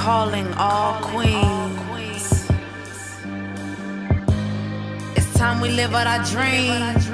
calling all queens. It's time we live out our dreams.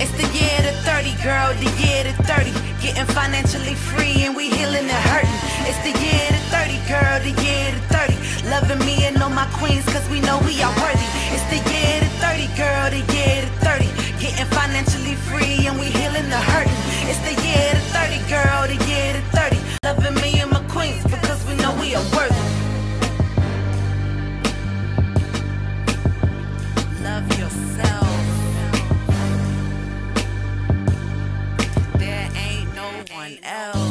It's the year to 30, girl, the year to 30. Getting financially free and we healing and hurting. It's the year to 30, girl, the year to 30. Loving me and all my queens, cause we know we are worthy. It's the year to 30, girl, the year to 30. Getting financially free and we healing the hurting. It's the year to 30, girl, the year to 30. Loving me and my queens because we know we are worthy. Love yourself. There ain't no one else.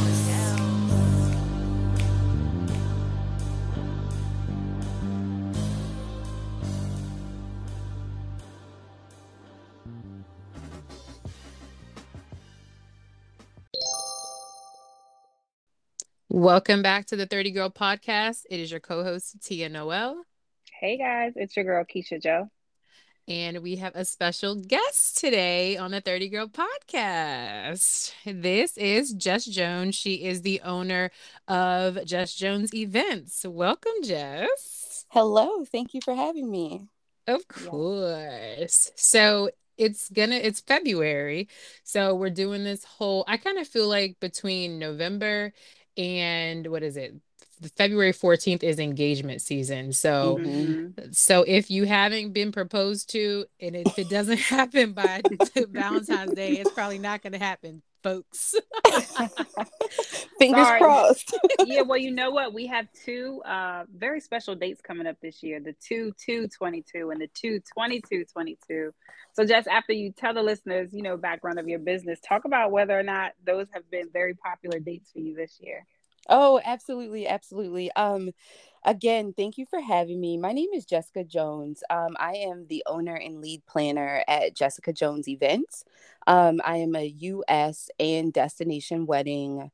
Welcome back to the 30 Girl Podcast. It is your co host, Tia Noel, Hey guys, it's your girl Keisha Joe. and we have a special guest today on the 30 Girl Podcast. This is Jess Jones. She is the owner of Jess Jones Events. Welcome, Jess. Hello, thank you for having me. Of course. So it's gonna it's February. So we're doing this whole I kind of feel like between November and what is it? February 14th is engagement season. So Mhm. so if you haven't been proposed to and if it doesn't happen by Valentine's Day, it's probably not gonna happen, folks. Fingers Sorry. crossed. yeah, well, you know what? We have two uh, very special dates coming up this year the 2 2 22 and the 2 22 22. So, just after you tell the listeners, you know, background of your business, talk about whether or not those have been very popular dates for you this year. Oh, absolutely, absolutely. Um, again, thank you for having me. My name is Jessica Jones. Um, I am the owner and lead planner at Jessica Jones Events. Um, I am a U.S. and destination wedding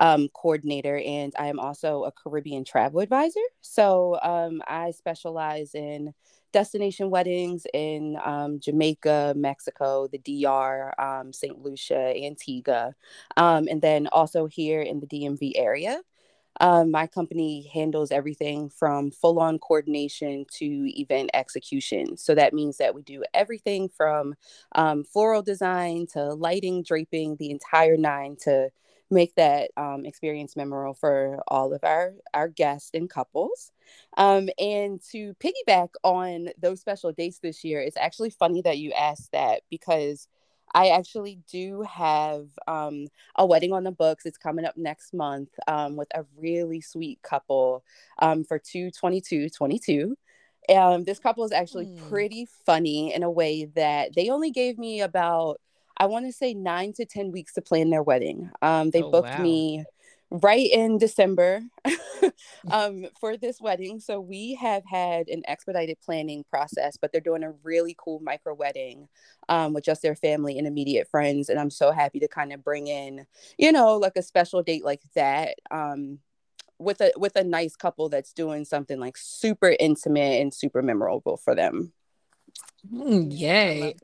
um, coordinator, and I am also a Caribbean travel advisor. So um, I specialize in destination weddings in um, Jamaica, Mexico, the DR, um, St. Lucia, Antigua, um, and then also here in the DMV area. Um, my company handles everything from full on coordination to event execution. So that means that we do everything from um, floral design to lighting, draping, the entire nine to make that um, experience memorable for all of our, our guests and couples. Um, and to piggyback on those special dates this year, it's actually funny that you asked that because I actually do have um, a wedding on the books. It's coming up next month um, with a really sweet couple um, for 222 22. Um, this couple is actually Hmm. pretty funny in a way that they only gave me about, I want to say, nine to 10 weeks to plan their wedding. Um, they Oh, booked wow. me right in December um, for this wedding. So we have had an expedited planning process, but they're doing a really cool micro wedding um, with just their family and immediate friends. And I'm so happy to kind of bring in, you know, like a special date like that. Um, with a with a nice couple that's doing something like super intimate and super memorable for them. Mm, I Yay.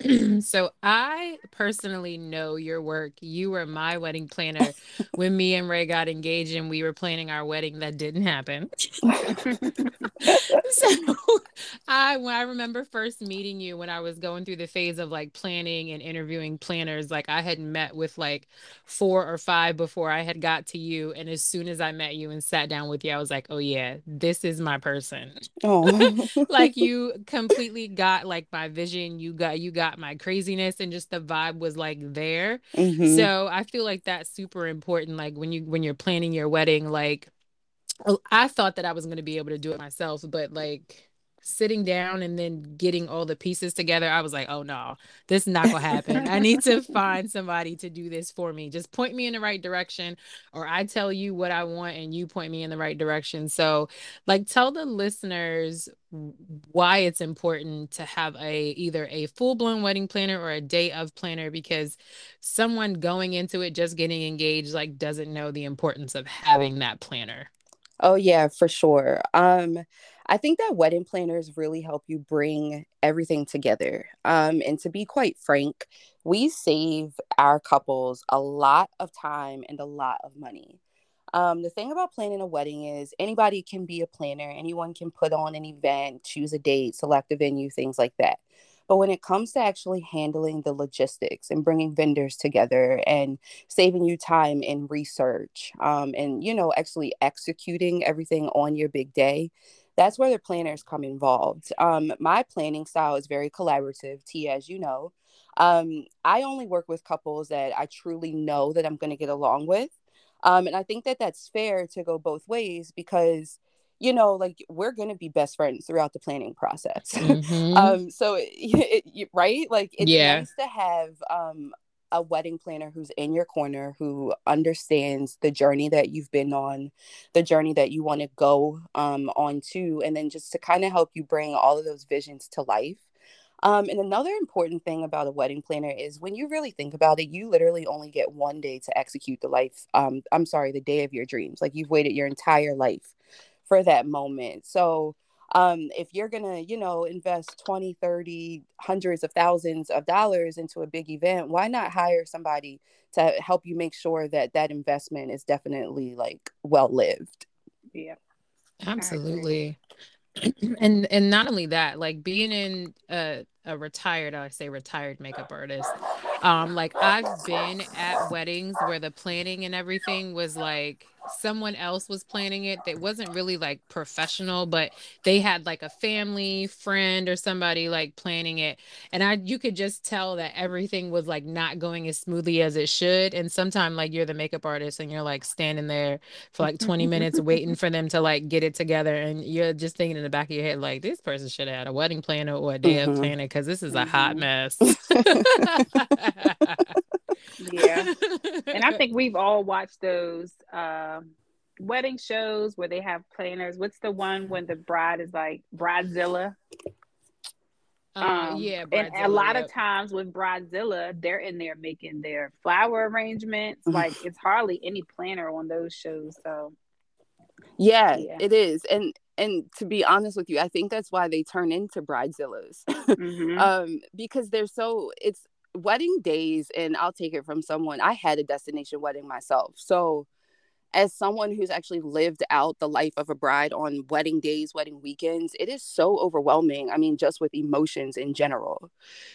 so I personally know your work. You were my wedding planner when me and Ray got engaged and we were planning our wedding that didn't happen. so I when I remember first meeting you when I was going through the phase of like planning and interviewing planners, like I had met with like four or five before I had got to you. And as soon as I met you and sat down with you, I was like, oh yeah, this is my person Oh, like you completely got like my vision you got you got my craziness and just the vibe was like there Mhm. so i feel like that's super important like when you when you're planning your wedding like oh, i thought that i was going to be able to do it myself but like sitting down and then getting all the pieces together i was like oh no this is not gonna happen. I need to find somebody to do this for me. Just point me in the right direction or i tell you what i want and you point me in the right direction. So like tell the listeners why it's important to have a either a full-blown wedding planner or a day of planner because someone going into it just getting engaged like doesn't know the importance of having that planner. Oh yeah, for sure. Um, I think that wedding planners really help you bring everything together. Um, and to be quite frank, we save our couples a lot of time and a lot of money. Um, the thing about planning a wedding is anybody can be a planner, anyone can put on an event, choose a date, select a venue, things like that. But when it comes to actually handling the logistics and bringing vendors together and saving you time in research um, and, you know, actually executing everything on your big day, that's where the planners come involved. Um, my planning style is very collaborative, T, as you know. Um, I only work with couples that I truly know that I'm going to get along with. Um, and I think that that's fair to go both ways because, you know, like we're going to be best friends throughout the planning process. Mm-hmm. um, so, it, it, right? Like it's yeah. nice to have um, a wedding planner who's in your corner, who understands the journey that you've been on, the journey that you want to go um, on to, and then just to kind of help you bring all of those visions to life. Um, and another important thing about a wedding planner is when you really think about it, you literally only get one day to execute the life. Um, I'm sorry, the day of your dreams. Like you've waited your entire life for that moment. So um, if you're going to, you know, invest 20, 30, hundreds of thousands of dollars into a big event, why not hire somebody to help you make sure that that investment is definitely like well lived? Yeah. Absolutely. and and not only that like being in a, a retired i say retired makeup artist um like i've been at weddings where the planning and everything was like someone else was planning it that wasn't really like professional but they had like a family friend or somebody like planning it and i you could just tell that everything was like not going as smoothly as it should and sometimes like you're the makeup artist and you're like standing there for like 20 minutes waiting for them to like get it together and you're just thinking in the back of your head like this person should have had a wedding planner or a day mm-hmm. of planner because this is a hot mm-hmm. mess yeah and i think we've all watched those uh, wedding shows where they have planners what's the one when the bride is like bridezilla uh, um, yeah, and a lot yep. of times with Bridezilla, they're in there making their flower arrangements. like it's hardly any planner on those shows. So, yeah, yeah, it is. And and to be honest with you, I think that's why they turn into Bridezillas, mm-hmm. um, because they're so it's wedding days and I'll take it from someone I had a destination wedding myself. So as someone who's actually lived out the life of a bride on wedding days, wedding weekends, it is so overwhelming. I mean, just with emotions in general.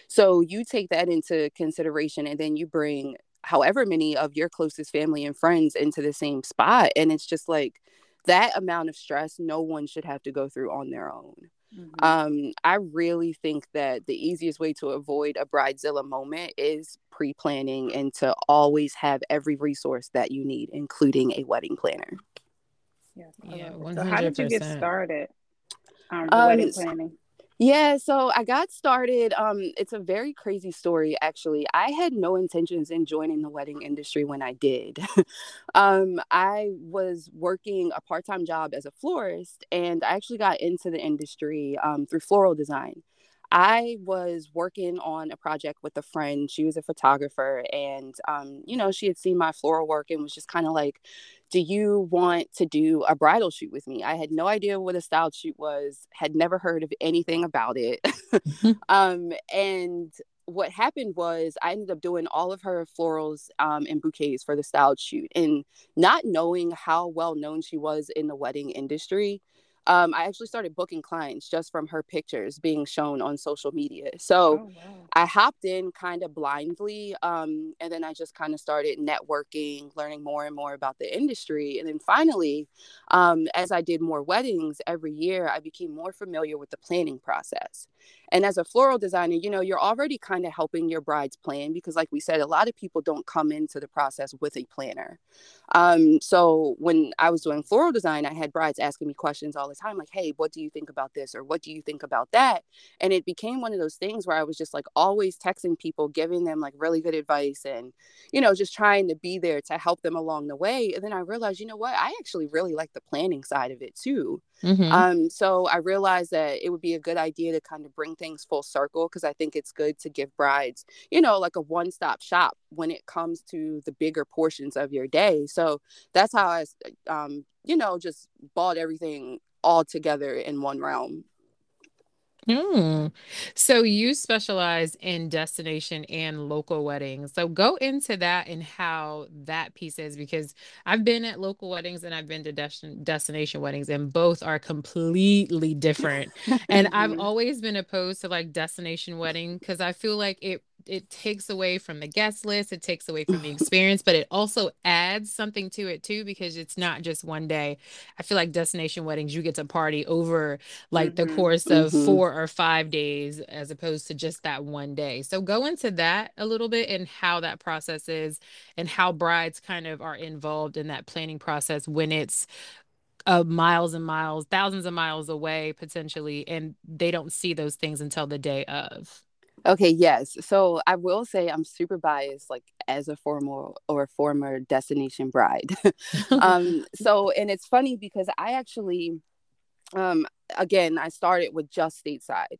So you take that into consideration and then you bring however many of your closest family and friends into the same spot. And it's just like that amount of stress no one should have to go through on their own. Mm-hmm. Um, I really think that the easiest way to avoid a bridezilla moment is pre-planning and to always have every resource that you need, including a wedding planner. Yeah, yeah. So how did you get started? Um, um, wedding planning. Yeah, so I got started. Um, it's a very crazy story, actually. I had no intentions in joining the wedding industry when I did. um, I was working a part time job as a florist, and I actually got into the industry um, through floral design. I was working on a project with a friend. She was a photographer, and um, you know, she had seen my floral work and was just kind of like, "Do you want to do a bridal shoot with me?" I had no idea what a style shoot was. Had never heard of anything about it. Um, and what happened was I ended up doing all of her florals um, and bouquets for the styled shoot, and not knowing how well known she was in the wedding industry um, I actually started booking clients just from her pictures being shown on social media. So oh, wow. I hopped in kind of blindly. Um, and then I just kind of started networking, learning more and more about the industry. And then finally, um, as I did more weddings every year, I became more familiar with the planning process. And as a floral designer, you know, you're already kind of helping your brides plan because, like we said, a lot of people don't come into the process with a planner. Um, so when I was doing floral design, I had brides asking me questions all the time, like, hey, what do you think about this? Or what do you think about that? And it became one of those things where I was just like always texting people, giving them like really good advice and, you know, just trying to be there to help them along the way. And then I realized, you know what? I actually really like the planning side of it too. Mm-hmm. Um, so I realized that it would be a good idea to kind of bring things full circle because I think it's good to give brides, you know, like a one stop shop when it comes to the bigger portions of your day. So that's how I, um, you know, just bought everything all together in one realm. Mm. So you specialize in destination and local weddings. So go into that and how that piece is because I've been at local weddings and I've been to destin- destination weddings and both are completely different. and I've always been opposed to like destination wedding because I feel like it it takes away from the guest list, it takes away from the experience, but it also adds something to it too because it's not just one day. I feel like destination weddings you get to party over like the Mhm. course of Mhm. four or five days as opposed to just that one day. So go into that a little bit and how that process is and how brides kind of are involved in that planning process when it's uh, miles and miles, thousands of miles away potentially, and they don't see those things until the day of. Okay, yes. So I will say I'm super biased, like as a former or former destination bride. um, so and it's funny because I actually um again I started with just stateside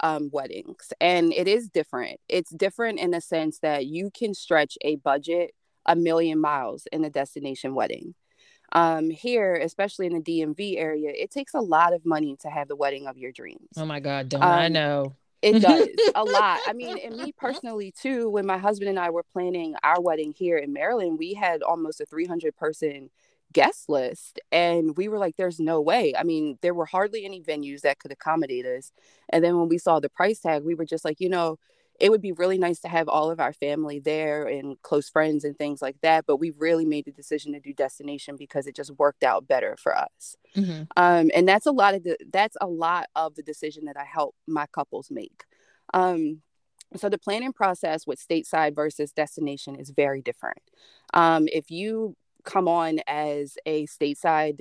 um weddings and it is different. It's different in the sense that you can stretch a budget a million miles in a destination wedding. Um here, especially in the DMV area, it takes a lot of money to have the wedding of your dreams. oh my God, don't I Um, know? It mm-hmm. does a lot. I mean, and me personally too, when my husband and I were planning our wedding here in Maryland, we had almost a 300 person guest list and we were like there's no way. I mean, there were hardly any venues that could accommodate us. And then when we saw the price tag, we were just like, you know, it would be really nice to have all of our family there and close friends and things like that, but we really made the decision to do destination because it just worked out better for us Mhm. um, and that's a lot of the that's a lot of the decision that I help my couples make. Um, so the planning process with stateside versus destination is very different. Um, if you come on as a stateside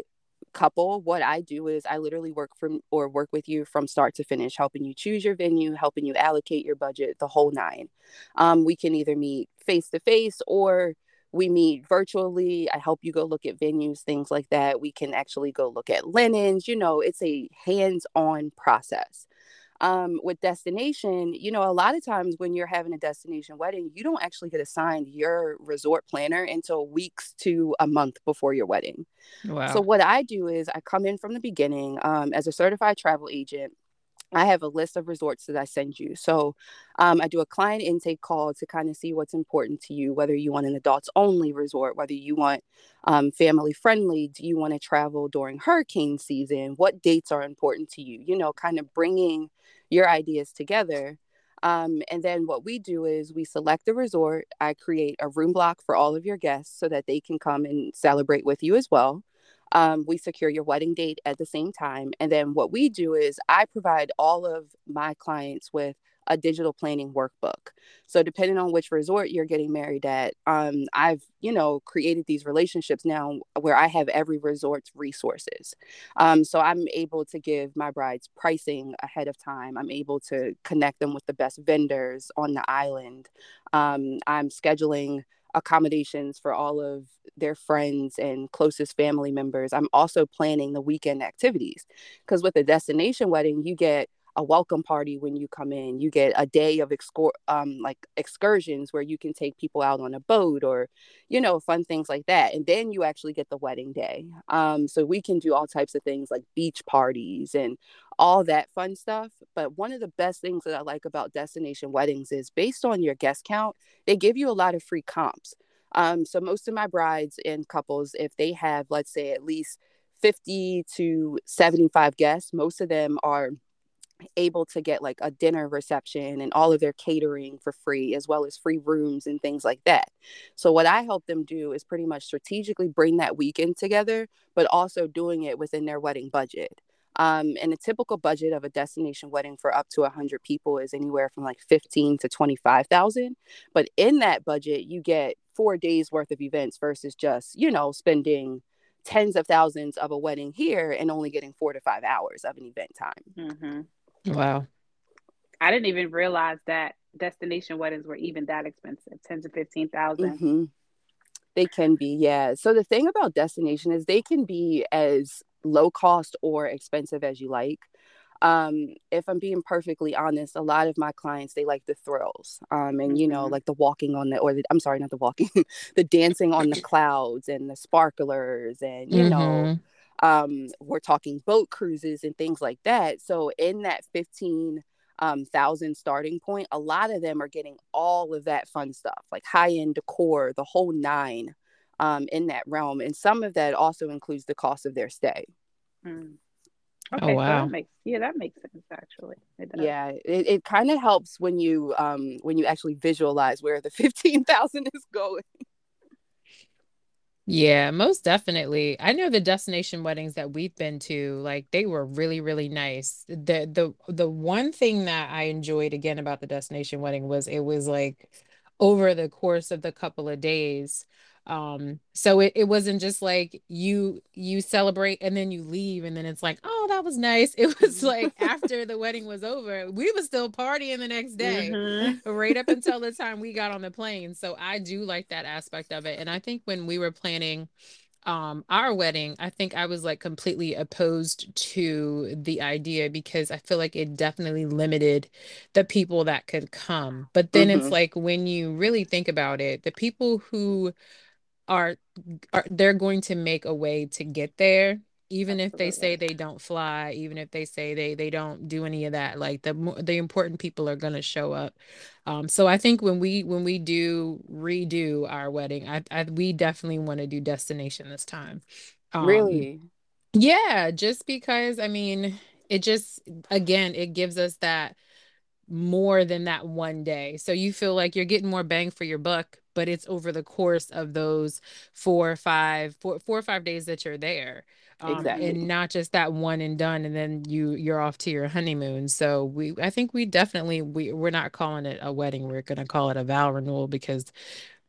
couple, what I do is I literally work from or work with you from start to finish, helping you choose your venue, helping you allocate your budget, the whole nine. Um, we can either meet face to face or we meet virtually. I help you go look at venues, things like that. We can actually go look at linens. You know, it's a hands on process. Um, with destination, you know, a lot of times when you're having a destination wedding, you don't actually get assigned your resort planner until weeks to a month before your wedding. Wow. So what I do is I come in from the beginning um, as a certified travel agent. I have a list of resorts that I send you. So um, I do a client intake call to kind of see what's important to you, whether you want an adults only resort, whether you want um, family friendly, do you want to travel during hurricane season, what dates are important to you, you know, kind of bringing your ideas together. Um, and then what we do is we select a resort. I create a room block for all of your guests so that they can come and celebrate with you as well. Um, we secure your wedding date at the same time. And then what we do is I provide all of my clients with a digital planning workbook. So depending on which resort you're getting married at, um, I've you know created these relationships now where I have every resort's resources. Um, so I'm able to give my brides pricing ahead of time. I'm able to connect them with the best vendors on the island. Um, I'm scheduling accommodations for all of their friends and closest family members. I'm also planning the weekend activities because with a destination wedding, you get a welcome party when you come in. You get a day of excor- um, like excursions where you can take people out on a boat or, you know, fun things like that. And then you actually get the wedding day. Um, so we can do all types of things like beach parties and all that fun stuff. But one of the best things that I like about destination weddings is based on your guest count, they give you a lot of free comps. Um, so most of my brides and couples, if they have, let's say, at least 50 to 75 guests, most of them are able to get like a dinner reception and all of their catering for free as well as free rooms and things like that. So what I help them do is pretty much strategically bring that weekend together but also doing it within their wedding budget. Um, and a typical budget of a destination wedding for up to 100 people is anywhere from like 15 to 25,000. But in that budget, you get four days worth of events versus just, you know, spending tens of thousands of a wedding here and only getting four to five hours of an event time. hmm Wow. I didn't even realize that destination weddings were even that expensive, ten to fifteen thousand. Mhm. They can be, yeah. So the thing about destination is they can be as low cost or expensive as you like. Um, if I'm being perfectly honest, a lot of my clients they like the thrills, um, and you know, Mhm. like the walking on the or the I'm sorry, not the walking, the dancing on the clouds and the sparklers, and you know, Mhm. Um, we're talking boat cruises and things like that. So in that 15 um, thousand starting point, a lot of them are getting all of that fun stuff, like high end decor, the whole nine um, in that realm. And some of that also includes the cost of their stay. Mm. Oh, Okay, so wow. that makes yeah, that makes sense actually. It does. Yeah, it, it kind of helps when you um, when you actually visualize where the 15,000 is going. Yeah, most definitely. I know the destination weddings that we've been to, like they were really, really nice. The the the one thing that I enjoyed again about the destination wedding was it was like over the course of the couple of days. Um, so it, it wasn't just like you you celebrate and then you leave and then it's like, oh, that was nice. It was like after the wedding was over, we were still partying the next day Mhm. right up until the time we got on the plane. So I do like that aspect of it. And I think when we were planning um our wedding, I think I was like completely opposed to the idea because I feel like it definitely limited the people that could come. But then it's Mhm. like when you really think about it, the people who are are they're going to make a way to get there even if they say they don't fly even if they say they they don't do any of that like the the important people are going to show up. Um so i think when we when we do redo our wedding i, I we definitely want to do destination this time. Um Really? yeah just because i mean it just again it gives us that more than that one day. So you feel like you're getting more bang for your buck, but it's over the course of those four or five, four, four or five days that you're there. Um, Exactly. and not just that one and done, and then you you're off to your honeymoon. So we, I think we definitely we we're not calling it a wedding. We're gonna call it a vow renewal because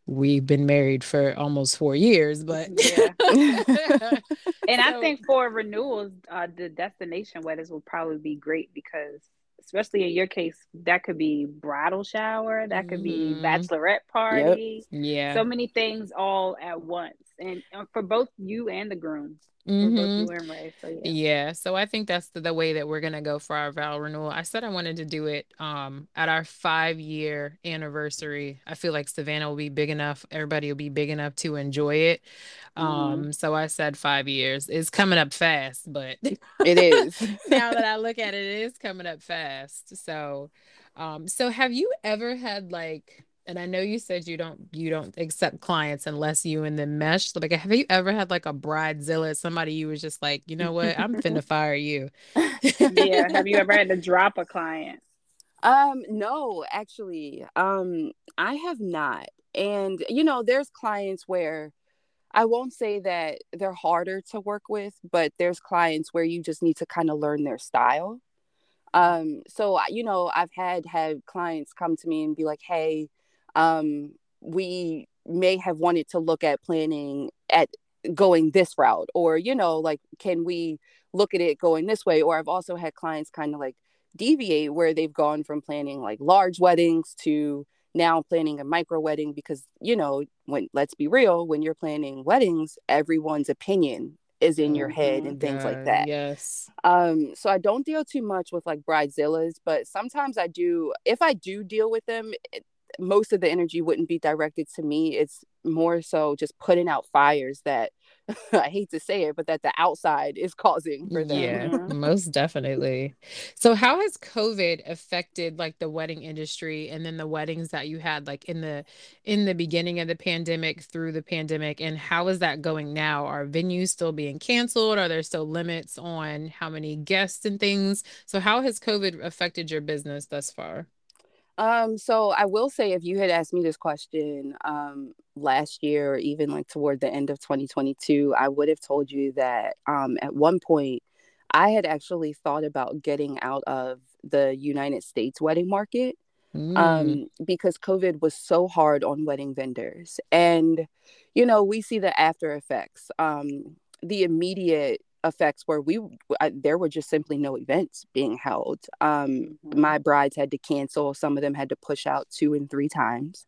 we've been married for almost four years. But Yeah. And I think for renewals, uh, the destination weddings will probably be great because, especially in your case, that could be bridal shower, that could be Mhm. bachelorette party, yeah. so many things all at once, and uh, for both you and the groom, Mhm. you and Ray. So yeah, Yeah, so I think that's the, the way that we're gonna go for our vow renewal. I said I wanted to do it um at our five year anniversary. I feel like Savannah will be big enough, everybody will be big enough to enjoy it. Mhm. Um, so I said five years. It's coming up fast, but It is. now that I look at it, it is coming up fast. So, um, so have you ever had like, and I know you said you don't you don't accept clients unless you in the mesh. Like, have you ever had like a bridezilla, somebody you was just like, you know what, I'm finna fire you. yeah. Have you ever had to drop a client? Um, no, actually, um, I have not. And you know, there's clients where I won't say that they're harder to work with, but there's clients where you just need to kind of learn their style. Um, so you know, I've had had clients come to me and be like, "Hey, um, we may have wanted to look at planning at going this route, or you know, like, can we look at it going this way?" Or I've also had clients kind of like deviate where they've gone from planning like large weddings to now planning a micro wedding because you know when let's be real when you're planning weddings everyone's opinion is in your head Mhm. and things like that Yes. um so i don't deal too much with like bridezillas but sometimes i do if i do deal with them most of the energy wouldn't be directed to me it's more so just putting out fires that i hate to say it but that the outside is causing for them Yeah, most definitely. So how has COVID affected like the wedding industry and then the weddings that you had like in the in the beginning of the pandemic through the pandemic and how is that going now? Are venues still being canceled? Are there still limits on how many guests and things? So how has COVID affected your business thus far? Um, so I will say if you had asked me this question um last year or even like toward the end of 2022, I would have told you that um at one point I had actually thought about getting out of the United States wedding market Mm, um because COVID was so hard on wedding vendors. And you know, we see the after effects. Um the immediate effects where we I, there were just simply no events being held. Um my brides had to cancel, some of them had to push out two and three times.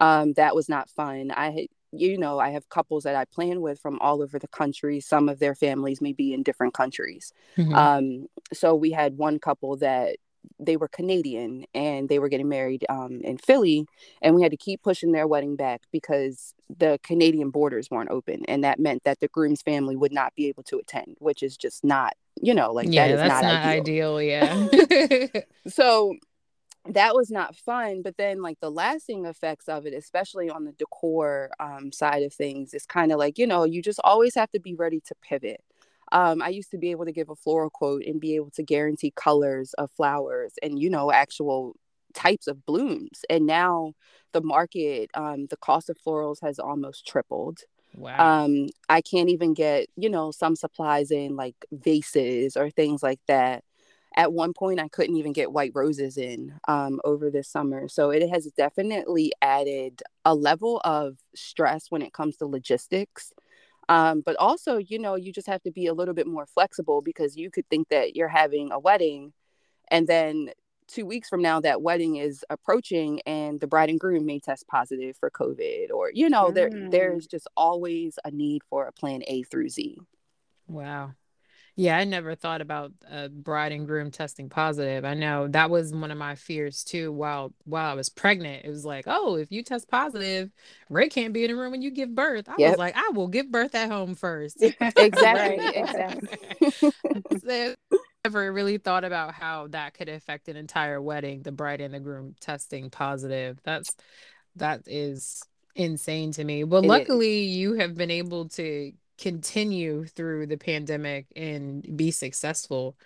Um that was not fun. I had you know, I have couples that I plan with from all over the country. Some of their families may be in different countries. mhm. Um, so we had one couple that they were Canadian and they were getting married um, in Philly, and we had to keep pushing their wedding back because the Canadian borders weren't open, and that meant that the groom's family would not be able to attend, which is just not, you know, like yeah, that is that's not, not ideal. ideal. Yeah. So that was not fun. But then, like the lasting effects of it, especially on the decor um, side of things, is kind of like you know, you just always have to be ready to pivot um, I used to be able to give a floral quote and be able to guarantee colors of flowers and, you know, actual types of blooms. And now the market, um, the cost of florals has almost tripled. Wow. Um, I can't even get, you know, some supplies in like vases or things like that. At one point, I couldn't even get white roses in um, over this summer. So it has definitely added a level of stress when it comes to logistics um, but also, you know, you just have to be a little bit more flexible because you could think that you're having a wedding and then two weeks from now that wedding is approaching and the bride and groom may test positive for covid or you know mm. there there's just always a need for a plan a through z wow yeah, I never thought about a bride and groom testing positive. I know that was one of my fears too. While while I was pregnant, it was like, oh, if you test positive, Ray can't be in the room when you give birth. I yep. was like, I will give birth at home first. exactly, exactly. so, never really thought about how that could affect an entire wedding. The bride and the groom testing positive. That's that is insane to me. Well, it luckily is. you have been able to continue through the pandemic and be successful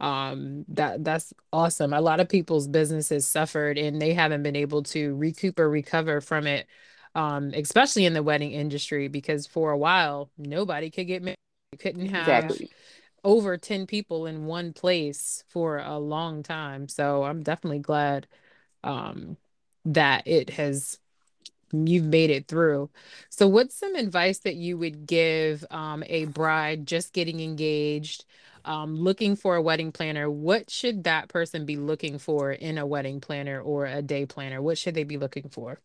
um that that's awesome. A lot of people's businesses suffered and they haven't been able to recoup or recover from it um especially in the wedding industry because for a while nobody could get married. You couldn't have exactly. over 10 people in one place for a long time. So i'm definitely glad um that it has you've made it through. So, what's some advice that you would give um, a bride just getting engaged, um, looking for a wedding planner? What should that person be looking for in a wedding planner or a day planner? What should they be looking for?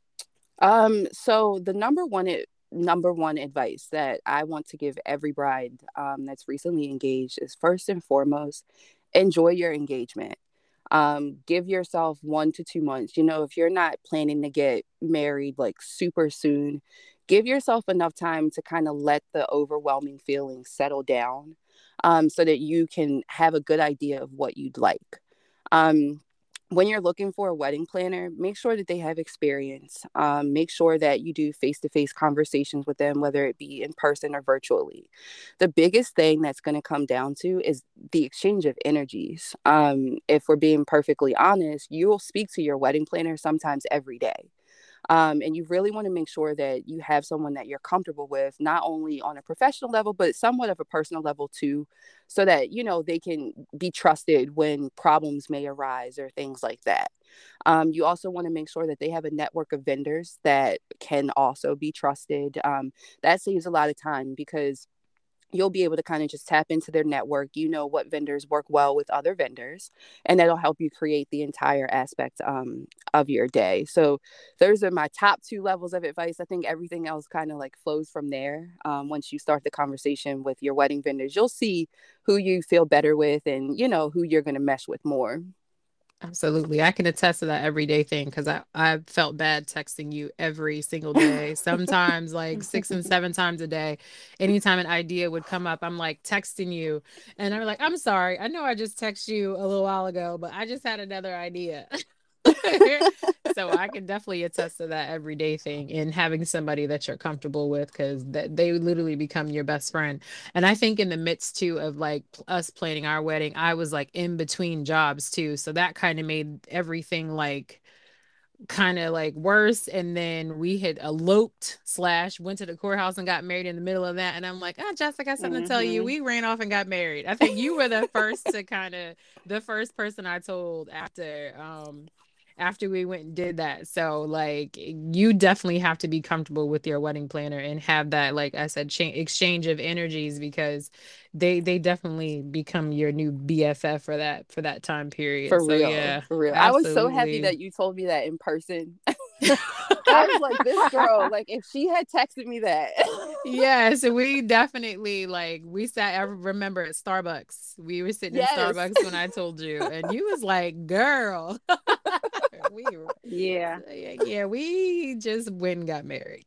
Um, so the number one it, number one advice that I want to give every bride um, that's recently engaged is first and foremost, enjoy your engagement um, give yourself one to two months. You know, if you're not planning to get married like super soon, give yourself enough time to kind of let the overwhelming feelings settle down um, so that you can have a good idea of what you'd like. Um, when you're looking for a wedding planner, make sure that they have experience. Um, make sure that you do face to face conversations with them, whether it be in person or virtually. The biggest thing that's going to come down to is the exchange of energies. Um, if we're being perfectly honest, you'll speak to your wedding planner sometimes every day. Um, and you really want to make sure that you have someone that you're comfortable with, not only on a professional level, but somewhat of a personal level too, so that, you know, they can be trusted when problems may arise or things like that. Um, you also want to make sure that they have a network of vendors that can also be trusted. Um, that saves a lot of time because you'll be able to kind of just tap into their network. You know what vendors work well with other vendors, and that'll help you create the entire aspect um, of your day. So, those are my top two levels of advice. I think everything else kind of like flows from there. Um, once you start the conversation with your wedding vendors, you'll see who you feel better with and, you know, who you're going to mesh with more. Absolutely. I can attest to that everyday thing because I, I felt bad texting you every single day, sometimes like six and seven times a day. Anytime an idea would come up, I'm like texting you. And I'm like, I'm sorry. I know I just texted you a little while ago, but I just had another idea. so I can definitely attest to that everyday thing and having somebody that you're comfortable with because that they literally become your best friend. And I think in the midst too of like us planning our wedding, I was like in between jobs too. So that kind of made everything like kind of like worse and then we had eloped slash went to the courthouse and got married in the middle of that and i'm like oh jessica got something mm-hmm. to tell you mm-hmm. we ran off and got married i think you were the first to kind of the first person i told after um after we went and did that. So like you definitely have to be comfortable with your wedding planner and have that like I said cha- exchange of energies because they they definitely become your new BFF for that for that time period. For so, real. Yeah. For real. Absolutely. I was so happy that you told me that in person. I was like, this girl, like if she had texted me that. yes, we definitely like we sat. I remember at Starbucks. We were sitting yes. in Starbucks when I told you, and you was like, "Girl." We yeah yeah we just went and got married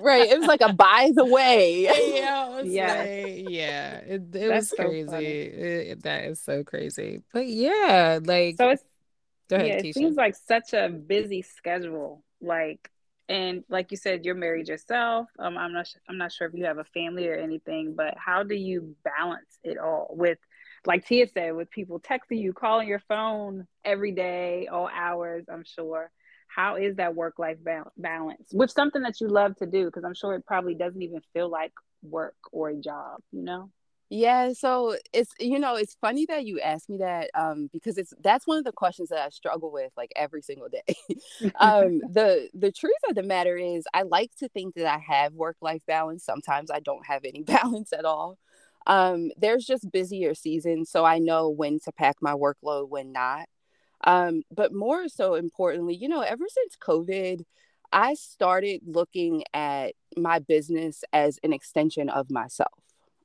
right. It was like a by the way. yeah. Yeah. Like, yeah. It, it was crazy. So it, that is so crazy. But yeah, like so it's go ahead. Yeah, it Tisha. seems like such a busy schedule. Like and like you said, you're married yourself. Um, I'm not. I'm not sure if you have a family or anything, but how do you balance it all with, like Tia said, with people texting you, calling your phone every day, all hours. I'm sure. How is that work life balance? With something that you love to do because i'm sure it probably doesn't even feel like work or a job you know? Yeah so it's you know it's funny that you asked me that um because it's that's one of the questions that i struggle with like every single day. Um the the truth of the matter is i like to think that i have work life balance. Sometimes i don't have any balance at all um there's just busier seasons so i know when to pack my workload when not um, but more so importantly, you know, ever since COVID, I started looking at my business as an extension of myself.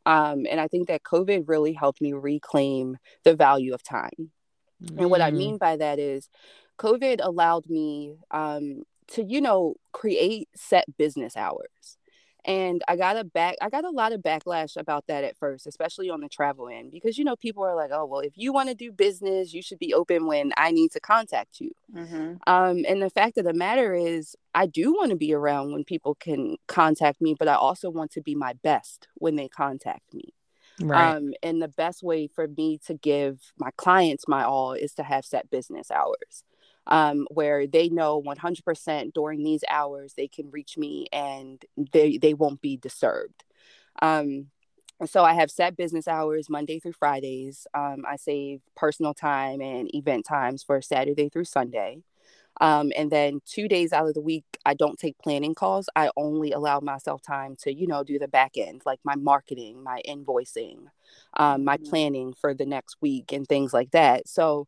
Um, and I think that COVID really helped me reclaim the value of time. Mm. And what I mm. mean by that is, COVID allowed me um, to, you know, create set business hours and i got a back i got a lot of backlash about that at first especially on the travel end because you know people are like oh well if you want to do business you should be open when i need to contact you mm-hmm. um, and the fact of the matter is i do want to be around when people can contact me but i also want to be my best when they contact me Right. Um, and the best way for me to give my clients my all is to have set business hours um, where they know 100% during these hours they can reach me and they, they won't be disturbed. Um, so I have set business hours Monday through Fridays. Um, I save personal time and event times for Saturday through Sunday. Um, and then two days out of the week, I don't take planning calls. I only allow myself time to, you know, do the back end, like my marketing, my invoicing, um, my mm-hmm. planning for the next week, and things like that. So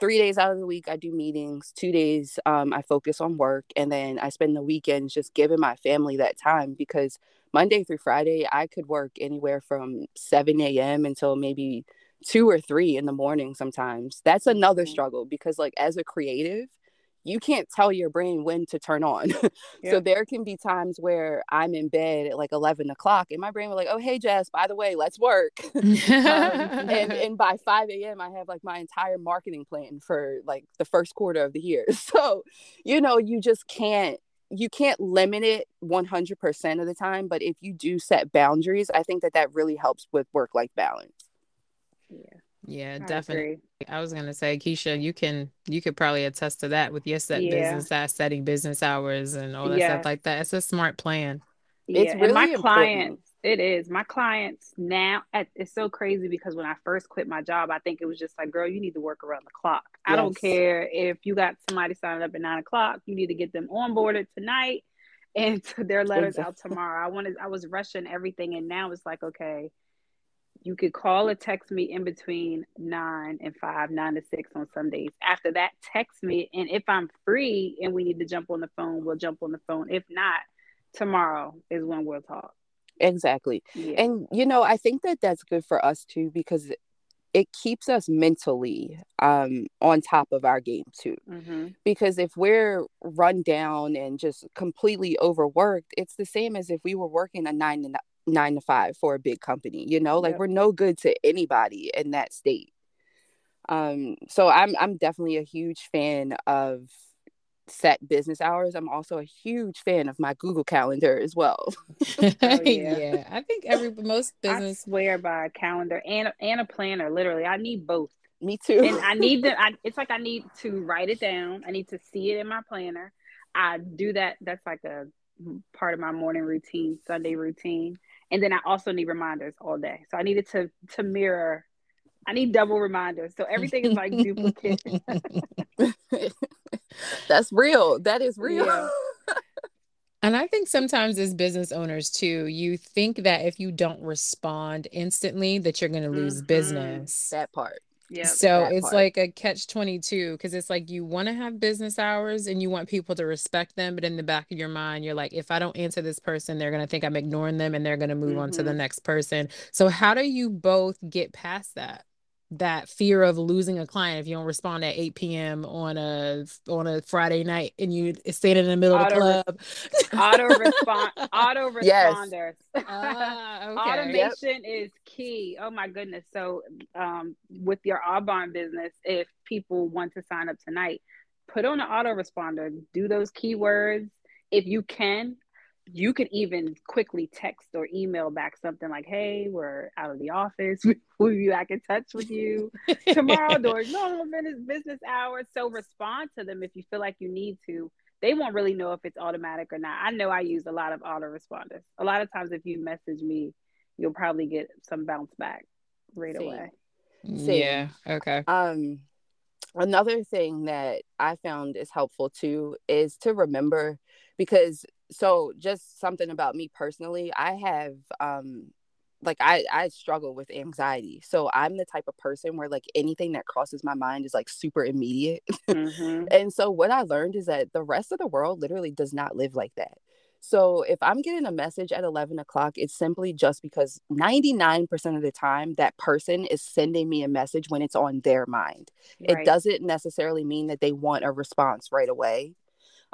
three days out of the week I do meetings. Two days um, I focus on work, and then I spend the weekends just giving my family that time because Monday through Friday I could work anywhere from seven a.m. until maybe two or three in the morning. Sometimes that's another mm-hmm. struggle because like as a creative, you can't tell your brain when to turn on. yeah. So there can be times where I'm in bed at like 11 o'clock and my brain will like, oh, hey, Jess, by the way, let's work. um, and, and by 5 a.m., I have like my entire marketing plan for like the first quarter of the year. So, you know, you just can't you can't limit it 100% of the time but if you do set boundaries i think that that really helps with work life balance yeah yeah, I definitely. Agree. I was gonna say, Keisha, you can you could probably attest to that with your set yeah. business, that setting business hours and all that yeah. stuff like that. It's a smart plan. Yeah. It's really and my important. clients. It is my clients now. It's so crazy because when I first quit my job, I think it was just like, girl, you need to work around the clock. Yes. I don't care if you got somebody signed up at nine o'clock. You need to get them onboarded tonight and their letters out tomorrow. I wanted. I was rushing everything, and now it's like, okay you could call or text me in between nine and five, nine to six on some days. After that, text me. And if I'm free and we need to jump on the phone, we'll jump on the phone. If not, tomorrow is when we'll talk. Exactly. Yeah. And, you know, I think that that's good for us too, because it keeps us mentally um, on top of our game too. Mm-hmm. Because if we're run down and just completely overworked, it's the same as if we were working a nine to nine to five for a big company you know like yep. we're no good to anybody in that state. Um so i'm i'm definitely a huge fan of set business hours. I'm also a huge fan of my google calendar as well. Oh, yeah. yeah. i think every most business I swear by a calendar and and a planner literally i need both. Me too. And i need to I, it's like i need to write it down. I need to see it in my planner. I do that that's like a part of my morning routine sunday routine and then I also need reminders all day. So I needed to to mirror. I need double reminders. So everything is like duplicate. That's real. That is real. Yeah. And I think sometimes as business owners too, you think that if you don't respond instantly that you're going to lose mm-hmm. business. That part. Yeah. So it's part. like a catch 22 because it's like you want to have business hours and you want people to respect them, but in the back of your mind, you're like, if I don't answer this person, they're going to think I'm ignoring them and they're going to move on to the Mhm. next person. So how do you both get past that? That fear of losing a client if you don't respond at 8 p.m. on a on a Friday night and you standing in the middle of the Auto club. auto respond auto Yes. responders. Ah, okay. Automation is key. Oh my goodness. So um with your Auburn business, if people want to sign up tonight, put on an autoresponder, do those keywords. If you can, you could even quickly text or email back something like, Hey, we're out of the office. We'll be back in touch with you tomorrow during normal business business hours. So respond to them if you feel like you need to. They won't really know if it's automatic or not. I know I use a lot of autoresponders. A lot of times, if you message me, you'll probably get some bounce back right Same. away. Yeah. Okay. Um, another thing that I found is helpful too is to remember because so just something about me personally, I have um like I I struggle with anxiety. So I'm the type of person where like anything that crosses my mind is like super immediate. Mhm. And so what I learned is that the rest of the world literally does not live like that. So if I'm getting a message at 11 o'clock, it's simply just because 99% of the time that person is sending me a message when it's on their mind. It doesn't necessarily mean that they want a response right away.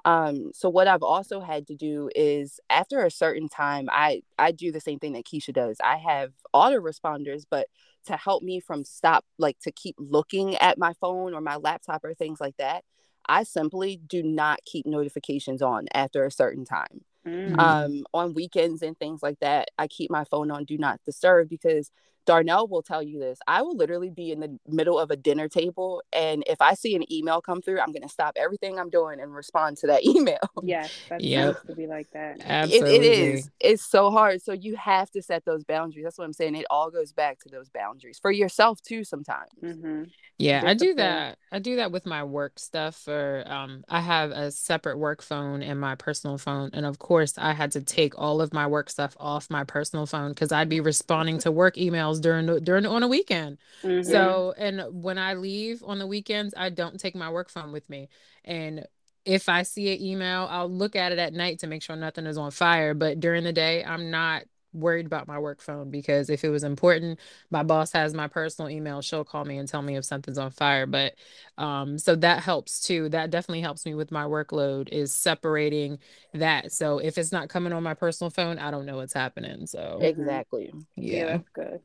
Um, so what I've also had to do is after a certain time, I I do the same thing that Keisha does. I have autoresponders, but to help me from stop like to keep looking at my phone or my laptop or things like that, I simply do not keep notifications on after a certain time. Mm. Um, on weekends and things like that, I keep my phone on do not disturb because Darnell will tell you this. I will literally be in the middle of a dinner table, and if I see an email come through, I'm gonna stop everything I'm doing and respond to that email. Yes, that's Yep. supposed to be like that. It, Absolutely. it is. It's so hard. So you have to set those boundaries. That's what I'm saying. It all goes back to those boundaries for yourself too. Sometimes. hmm Yeah, I do that. I do that with my work stuff. Or um, I have a separate work phone and my personal phone, and of course, I had to take all of my work stuff off my personal phone because I'd be responding to work emails during the, during on a weekend. Mhm. So, and when I leave on the weekends, I don't take my work phone with me. And if I see an email, I'll look at it at night to make sure nothing is on fire. But during the day, I'm not worried about my work phone because if it was important, my boss has my personal email. She'll call me and tell me if something's on fire. But um, so that helps too. That definitely helps me with my workload is separating that. So if it's not coming on my personal phone, I don't know what's happening. So Exactly. yeah, yeah. that's good.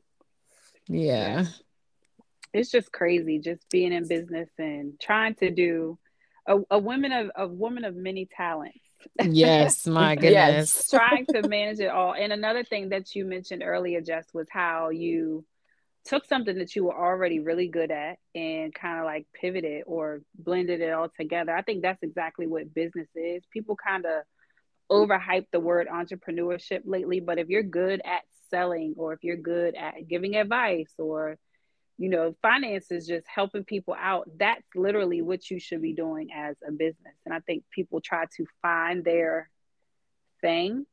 Yeah. it's just crazy just being in business and trying to do a, a woman of a woman of many talents Yes, my goodness. Yes. trying to manage it all and another thing that you mentioned earlier jess was how you took something that you were already really good at and kind of like pivoted or blended it all together i think that's exactly what business is people kind of overhype the word entrepreneurship lately but if you're good at selling or if you're good at giving advice or you know finances just helping people out that's literally what you should be doing as a business. And i think people try to find their thing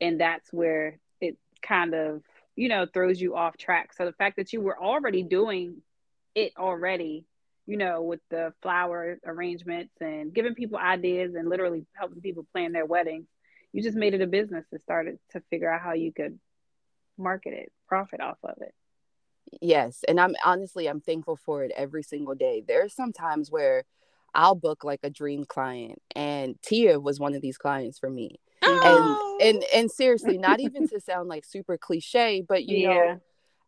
and that's where it kind of you know throws you off track. So the fact that you were already doing it already you know with the flower arrangements and giving people ideas and literally helping people plan their weddings you just made it a business and started to figure out how you could market it profit off of it Yes, and I'm honestly I'm thankful for it every single day. There's some times where I'll book like a dream client, and Tia was one of these clients for me. Oh. And and and seriously, not even to sound like super cliche, but you Yeah. know,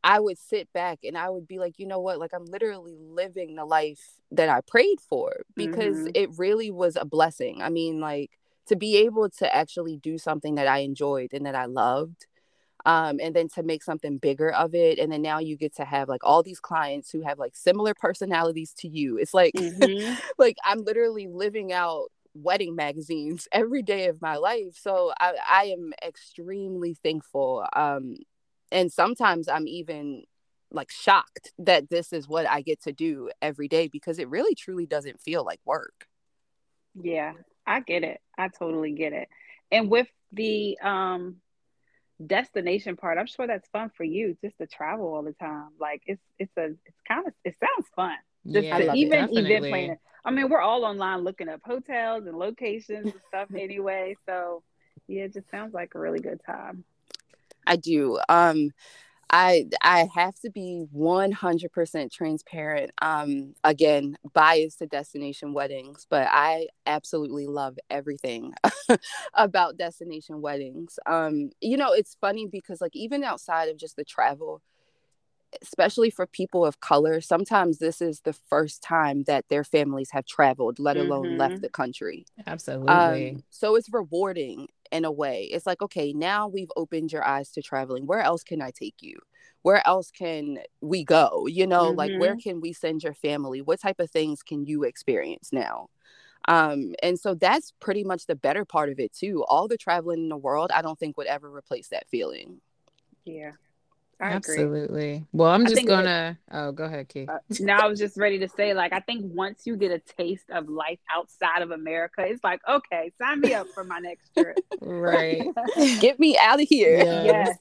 I would sit back and I would be like, you know what, like I'm literally living the life that I prayed for because Mhm. it really was a blessing. I mean, like to be able to actually do something that I enjoyed and that I loved um, and then to make something bigger of it and then now you get to have like all these clients who have like similar personalities to you it's like Mhm. like i'm literally living out wedding magazines every day of my life so i, I am extremely thankful um, and sometimes i'm even like shocked that this is what i get to do every day because it really truly doesn't feel like work Yeah, I get it. I totally get it. And with the um destination part, I'm sure that's fun for you just to travel all the time. Like it's it's a it's kind of it sounds fun. Just Yeah, even definitely. event planning. I mean, we're all online looking up hotels and locations and stuff anyway. So yeah, it just sounds like a really good time. I do. Um, I I have to be one hundred percent transparent. Um, again, biased to destination weddings, but I absolutely love everything about destination weddings. Um, you know, it's funny because like even outside of just the travel, especially for people of color, sometimes this is the first time that their families have traveled, let alone Mhm. left the country. Absolutely. Um, so it's rewarding in a way. It's like, okay, now we've opened your eyes to traveling. Where else can I take you? Where else can we go? You know, like where can we send your family? What type of things can you experience now? Um, and so that's pretty much the better part of it too. All the traveling in the world, I don't think would ever replace that feeling. Yeah. I agree. Absolutely. Well, I'm just gonna. Oh, go ahead, Key. Uh, now I was just ready to say, like, I think once you get a taste of life outside of America, it's like, okay, sign me up for my next trip. right. Get me out of here. Yeah. yes.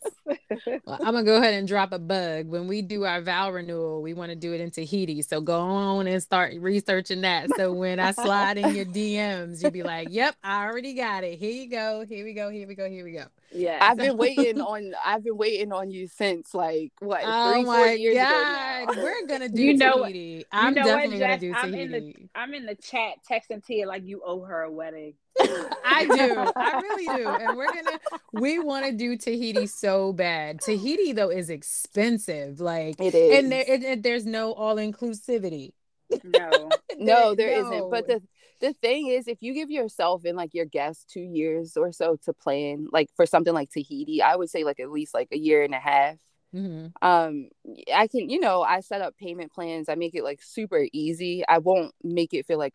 Well, I'm gonna go ahead and drop a bug. When we do our vow renewal, we want to do it in Tahiti. So go on and start researching that. So when I slide in your DMs, you'll be like, "Yep, I already got it. Here you go. Here we go. Here we go. Here we go." Yes. I've been waiting on I've been waiting on you since like what Oh three, four my years god, ago now. we're gonna do You know- Tahiti. I'm know what, definitely gonna do I'm in the- Tahiti. I'm in the chat texting Tia like you owe her a wedding. I do. I really do. And we're gonna we want to do Tahiti so bad. Tahiti though is expensive. Like It is. and there it, it- there's no all inclusivity. No. no, There- there not But the the thing is, if you give yourself and like your guests two years or so to plan, like for something like Tahiti, I would say like at least like a year and a half. Mhm. Um, I can, you know, I set up payment plans. I make it like super easy. I won't make it feel like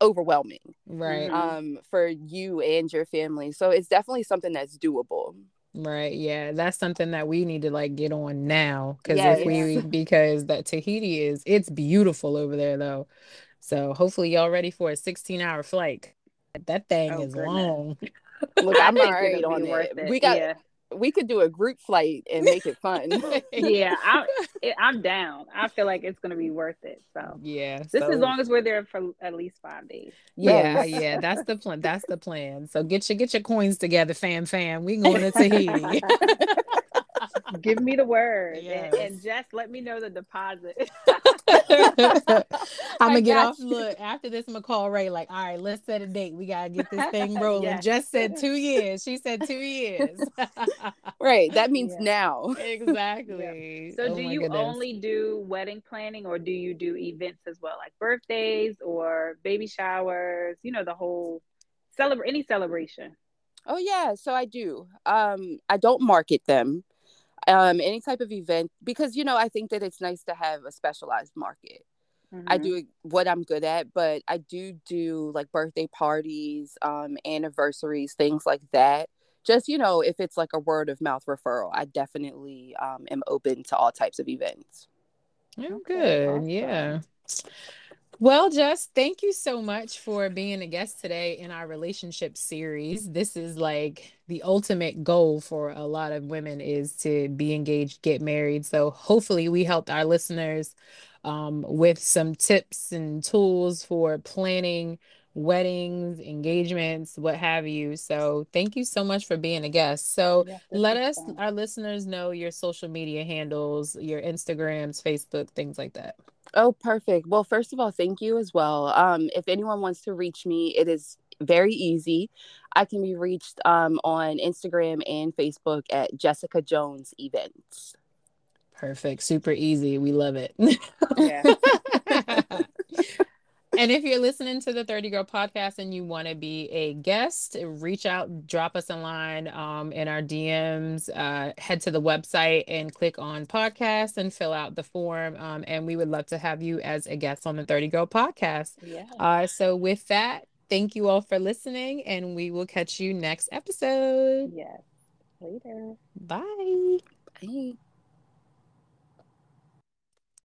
overwhelming. Right. Mhm. Um, for you and your family. So it's definitely something that's doable. Right. Yeah. That's something that we need to like get on now. Cause Yes. if we because that Tahiti is it's beautiful over there though. So hopefully y'all ready for a 16 hour flight. That thing Oh, is goodness. long. Look, I I'm think all right it'll on be worth it. it. We got yeah, we could do a group flight and make it fun. yeah. I'm, I'm down. I feel like it's gonna be worth it. So yeah. just so- as long as we're there for at least five days. Yeah, yeah, that's the plan. That's the plan. So get your get your coins together, fam, fam. We going to Tahiti. Give me the word, and, Yes. and just let me know the deposit. I'm gonna get off. you. Look, after this, I'm gonna call Ray. Like, all right, let's set a date. We gotta get this thing rolling. Yes. Just said two years. She said two years. right. That means Yeah. now. exactly. So, Oh do you goodness. only do wedding planning, or do you do events as well, like birthdays or baby showers? You know, the whole celebrate any celebration. Oh yeah, so I do. Um, I don't market them. Um, any type of event because you know I think that it's nice to have a specialized market. I Mhm. do what I'm good at, but I do do like birthday parties, um, anniversaries, things like that. Just you know, if it's like a word of mouth referral, I definitely um, am open to all types of events. Oh, Okay, good. awesome. Yeah. Well, Jess, thank you so much for being a guest today in our relationship series. This is like the ultimate goal for a lot of women is to be engaged, get married. So hopefully we helped our listeners um, with some tips and tools for planning weddings, engagements, what have you. So thank you so much for being a guest. So this let us, fun. our listeners, know your social media handles, your Instagrams, Facebook, things like that. Oh, perfect. Well, first of all, thank you as well. Um, if anyone wants to reach me, it is very easy. I can be reached um, on Instagram and Facebook at Jessica Jones Events. Perfect. Super easy. We love it. Yeah. and if you're listening to the 30 Girl podcast and you want to be a guest, reach out, drop us a line um, in our DMs, uh, head to the website and click on podcast and fill out the form. Um, and we would love to have you as a guest on the 30 Girl podcast. Yeah. Uh, so, with that, thank you all for listening, and we will catch you next episode. Yes. Later. Bye. Bye.